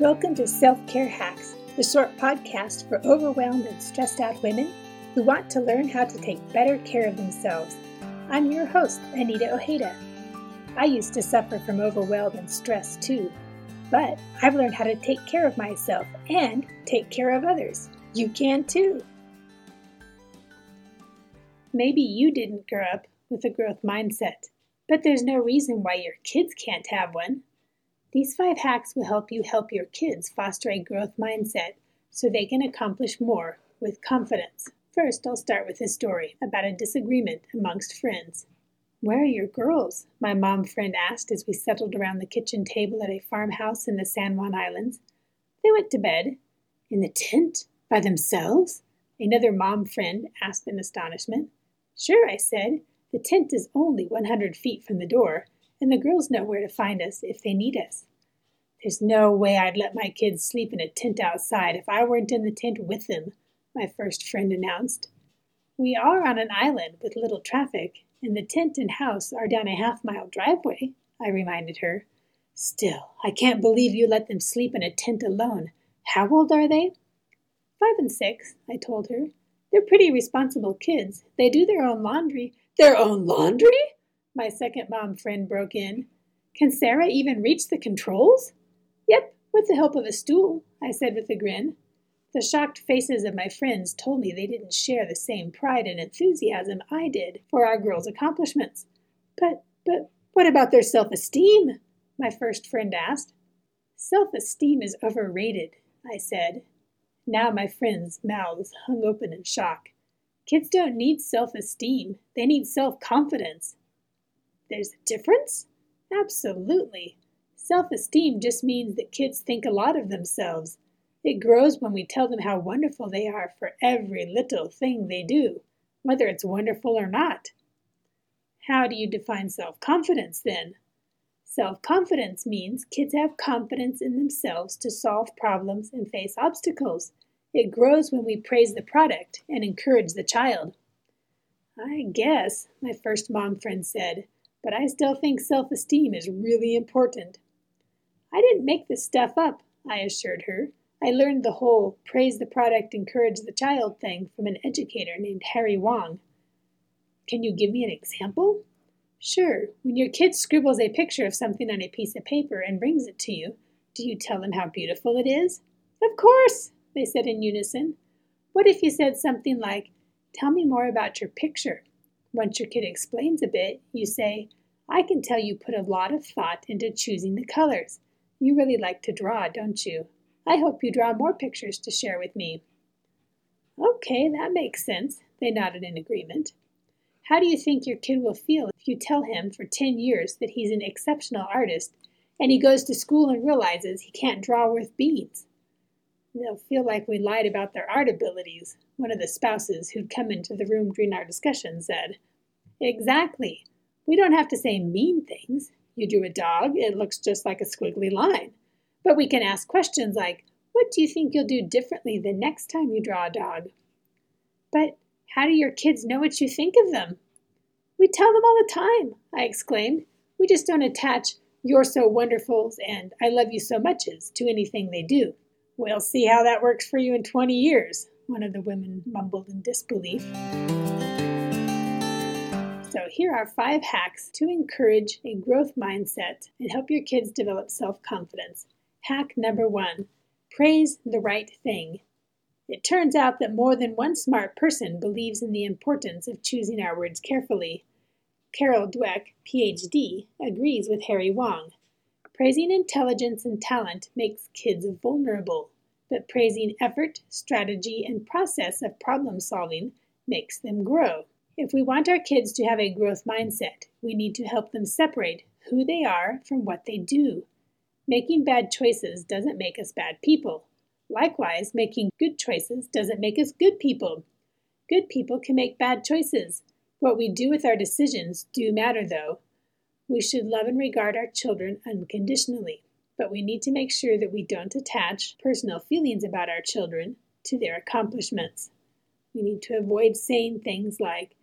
Welcome to Self Care Hacks, the short podcast for overwhelmed and stressed out women who want to learn how to take better care of themselves. I'm your host, Anita Ojeda. I used to suffer from overwhelm and stress too, but I've learned how to take care of myself and take care of others. You can too. Maybe you didn't grow up with a growth mindset, but there's no reason why your kids can't have one. These five hacks will help you help your kids foster a growth mindset so they can accomplish more with confidence. First, I'll start with a story about a disagreement amongst friends. Where are your girls? My mom friend asked as we settled around the kitchen table at a farmhouse in the San Juan Islands. They went to bed. In the tent? By themselves? Another mom friend asked in astonishment. Sure, I said. The tent is only 100 feet from the door, and the girls know where to find us if they need us. There's no way I'd let my kids sleep in a tent outside if I weren't in the tent with them, my first friend announced. We are on an island with little traffic, and the tent and house are down a half mile driveway, I reminded her. Still, I can't believe you let them sleep in a tent alone. How old are they? Five and six, I told her. They're pretty responsible kids. They do their own laundry. Their own laundry? My second mom friend broke in. Can Sarah even reach the controls? Yep, with the help of a stool, I said with a grin. The shocked faces of my friends told me they didn't share the same pride and enthusiasm I did for our girls' accomplishments. But, but, what about their self esteem? My first friend asked. Self esteem is overrated, I said. Now my friends' mouths hung open in shock. Kids don't need self esteem, they need self confidence. There's a difference? Absolutely. Self esteem just means that kids think a lot of themselves. It grows when we tell them how wonderful they are for every little thing they do, whether it's wonderful or not. How do you define self confidence then? Self confidence means kids have confidence in themselves to solve problems and face obstacles. It grows when we praise the product and encourage the child. I guess, my first mom friend said but I still think self esteem is really important. I didn't make this stuff up, I assured her. I learned the whole praise the product, encourage the child thing from an educator named Harry Wong. Can you give me an example? Sure. When your kid scribbles a picture of something on a piece of paper and brings it to you, do you tell them how beautiful it is? Of course, they said in unison. What if you said something like, Tell me more about your picture? Once your kid explains a bit, you say, I can tell you put a lot of thought into choosing the colors. You really like to draw, don't you? I hope you draw more pictures to share with me. Okay, that makes sense, they nodded in agreement. How do you think your kid will feel if you tell him for 10 years that he's an exceptional artist and he goes to school and realizes he can't draw worth beads? They'll feel like we lied about their art abilities, one of the spouses who'd come into the room during our discussion said. Exactly. We don't have to say mean things. You drew a dog, it looks just like a squiggly line. But we can ask questions like, What do you think you'll do differently the next time you draw a dog? But how do your kids know what you think of them? We tell them all the time, I exclaimed. We just don't attach you're so wonderfuls and I love you so muches to anything they do. We'll see how that works for you in 20 years, one of the women mumbled in disbelief. So, here are five hacks to encourage a growth mindset and help your kids develop self confidence. Hack number one praise the right thing. It turns out that more than one smart person believes in the importance of choosing our words carefully. Carol Dweck, PhD, agrees with Harry Wong. Praising intelligence and talent makes kids vulnerable, but praising effort, strategy, and process of problem solving makes them grow. If we want our kids to have a growth mindset, we need to help them separate who they are from what they do. Making bad choices doesn't make us bad people. Likewise, making good choices doesn't make us good people. Good people can make bad choices. What we do with our decisions do matter, though. We should love and regard our children unconditionally, but we need to make sure that we don't attach personal feelings about our children to their accomplishments. We need to avoid saying things like,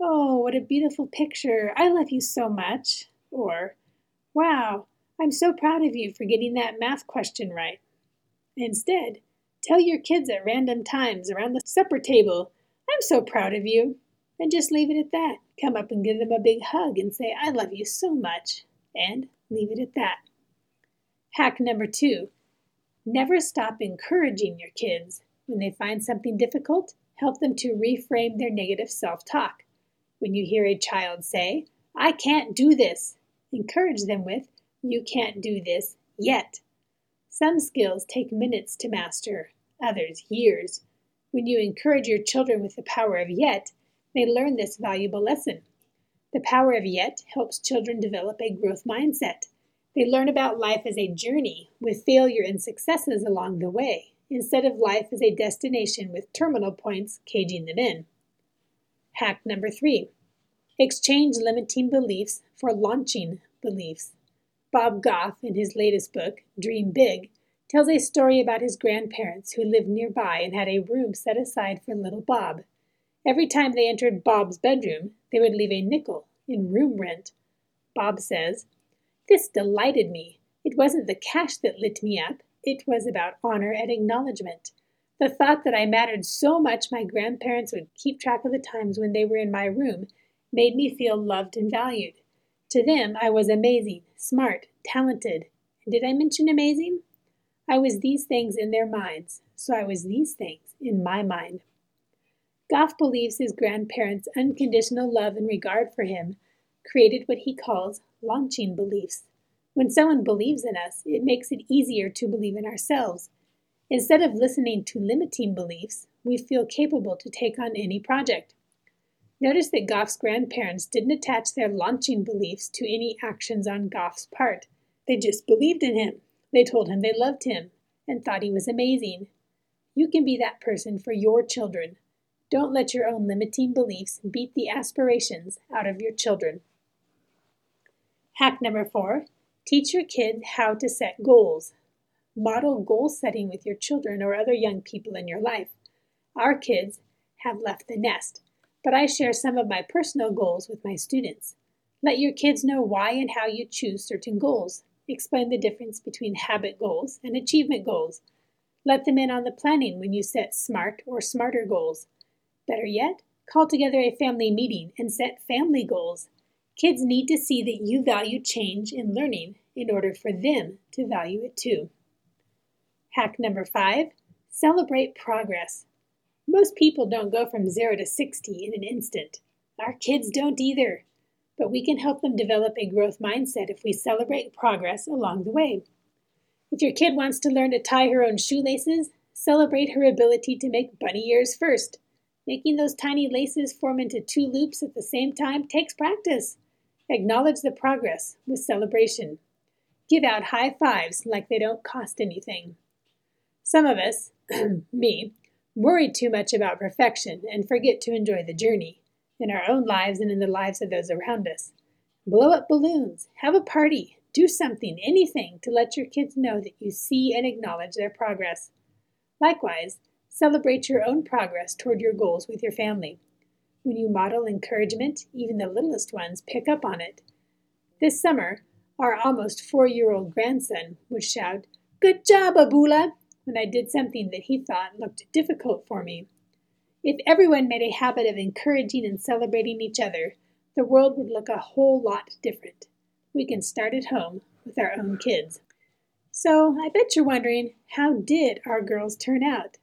Oh, what a beautiful picture! I love you so much! Or, Wow, I'm so proud of you for getting that math question right. Instead, tell your kids at random times around the supper table, I'm so proud of you. And just leave it at that. Come up and give them a big hug and say, I love you so much. And leave it at that. Hack number two never stop encouraging your kids. When they find something difficult, help them to reframe their negative self talk. When you hear a child say, I can't do this, encourage them with, You can't do this yet. Some skills take minutes to master, others years. When you encourage your children with the power of yet, they learn this valuable lesson. The power of yet helps children develop a growth mindset. They learn about life as a journey with failure and successes along the way, instead of life as a destination with terminal points caging them in. Hack number three exchange limiting beliefs for launching beliefs. Bob Goff, in his latest book, Dream Big, tells a story about his grandparents who lived nearby and had a room set aside for little Bob. Every time they entered Bob's bedroom, they would leave a nickel in room rent. Bob says, This delighted me. It wasn't the cash that lit me up, it was about honor and acknowledgement. The thought that I mattered so much my grandparents would keep track of the times when they were in my room made me feel loved and valued. To them, I was amazing, smart, talented. Did I mention amazing? I was these things in their minds, so I was these things in my mind. Goff believes his grandparents' unconditional love and regard for him created what he calls launching beliefs. When someone believes in us, it makes it easier to believe in ourselves. Instead of listening to limiting beliefs, we feel capable to take on any project. Notice that Goff's grandparents didn't attach their launching beliefs to any actions on Goff's part. They just believed in him. They told him they loved him and thought he was amazing. You can be that person for your children. Don't let your own limiting beliefs beat the aspirations out of your children. Hack number four teach your kid how to set goals. Model goal setting with your children or other young people in your life. Our kids have left the nest but I share some of my personal goals with my students. Let your kids know why and how you choose certain goals. Explain the difference between habit goals and achievement goals. Let them in on the planning when you set SMART or SMARTER goals. Better yet, call together a family meeting and set family goals. Kids need to see that you value change in learning in order for them to value it too. Hack number five celebrate progress. Most people don't go from 0 to 60 in an instant. Our kids don't either. But we can help them develop a growth mindset if we celebrate progress along the way. If your kid wants to learn to tie her own shoelaces, celebrate her ability to make bunny ears first. Making those tiny laces form into two loops at the same time takes practice. Acknowledge the progress with celebration. Give out high fives like they don't cost anything. Some of us, me, worry too much about perfection and forget to enjoy the journey in our own lives and in the lives of those around us. Blow up balloons, have a party, do something, anything to let your kids know that you see and acknowledge their progress. Likewise, celebrate your own progress toward your goals with your family. When you model encouragement, even the littlest ones pick up on it. This summer, our almost four year old grandson would shout, Good job, Abula! when I did something that he thought looked difficult for me. If everyone made a habit of encouraging and celebrating each other, the world would look a whole lot different. We can start at home with our own kids. So, I bet you're wondering how did our girls turn out?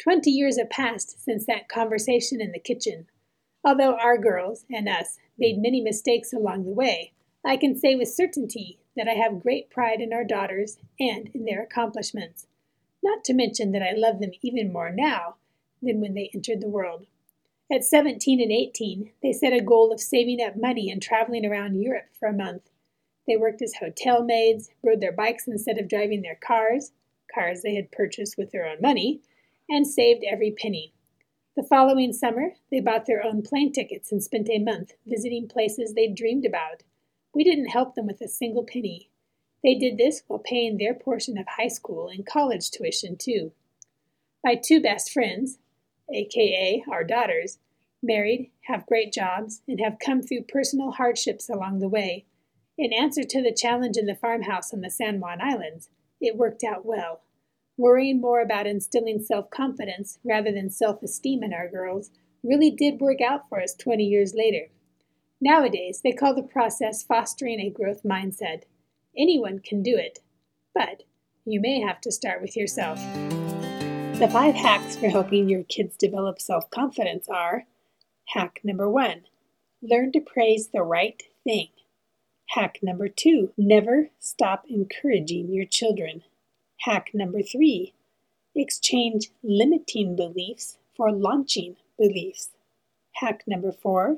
Twenty years have passed since that conversation in the kitchen. Although our girls and us made many mistakes along the way, I can say with certainty that I have great pride in our daughters and in their accomplishments not to mention that I love them even more now than when they entered the world. At 17 and 18, they set a goal of saving up money and traveling around Europe for a month. They worked as hotel maids, rode their bikes instead of driving their cars, cars they had purchased with their own money, and saved every penny. The following summer, they bought their own plane tickets and spent a month visiting places they'd dreamed about. We didn't help them with a single penny. They did this while paying their portion of high school and college tuition, too. My two best friends, aka our daughters, married, have great jobs, and have come through personal hardships along the way. In answer to the challenge in the farmhouse on the San Juan Islands, it worked out well. Worrying more about instilling self confidence rather than self esteem in our girls really did work out for us 20 years later. Nowadays, they call the process fostering a growth mindset. Anyone can do it, but you may have to start with yourself. The five hacks for helping your kids develop self confidence are Hack number one learn to praise the right thing. Hack number two never stop encouraging your children. Hack number three exchange limiting beliefs for launching beliefs. Hack number four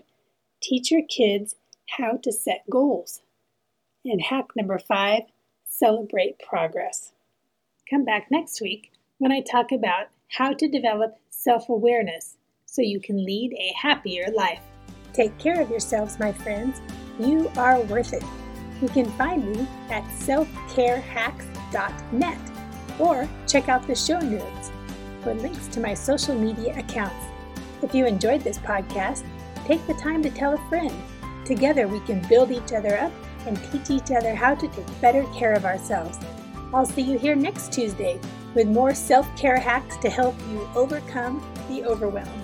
teach your kids how to set goals. And hack number five celebrate progress. Come back next week when I talk about how to develop self awareness so you can lead a happier life. Take care of yourselves, my friends. You are worth it. You can find me at selfcarehacks.net or check out the show notes for links to my social media accounts. If you enjoyed this podcast, take the time to tell a friend. Together we can build each other up and teach each other how to take better care of ourselves. I'll see you here next Tuesday with more self care hacks to help you overcome the overwhelm.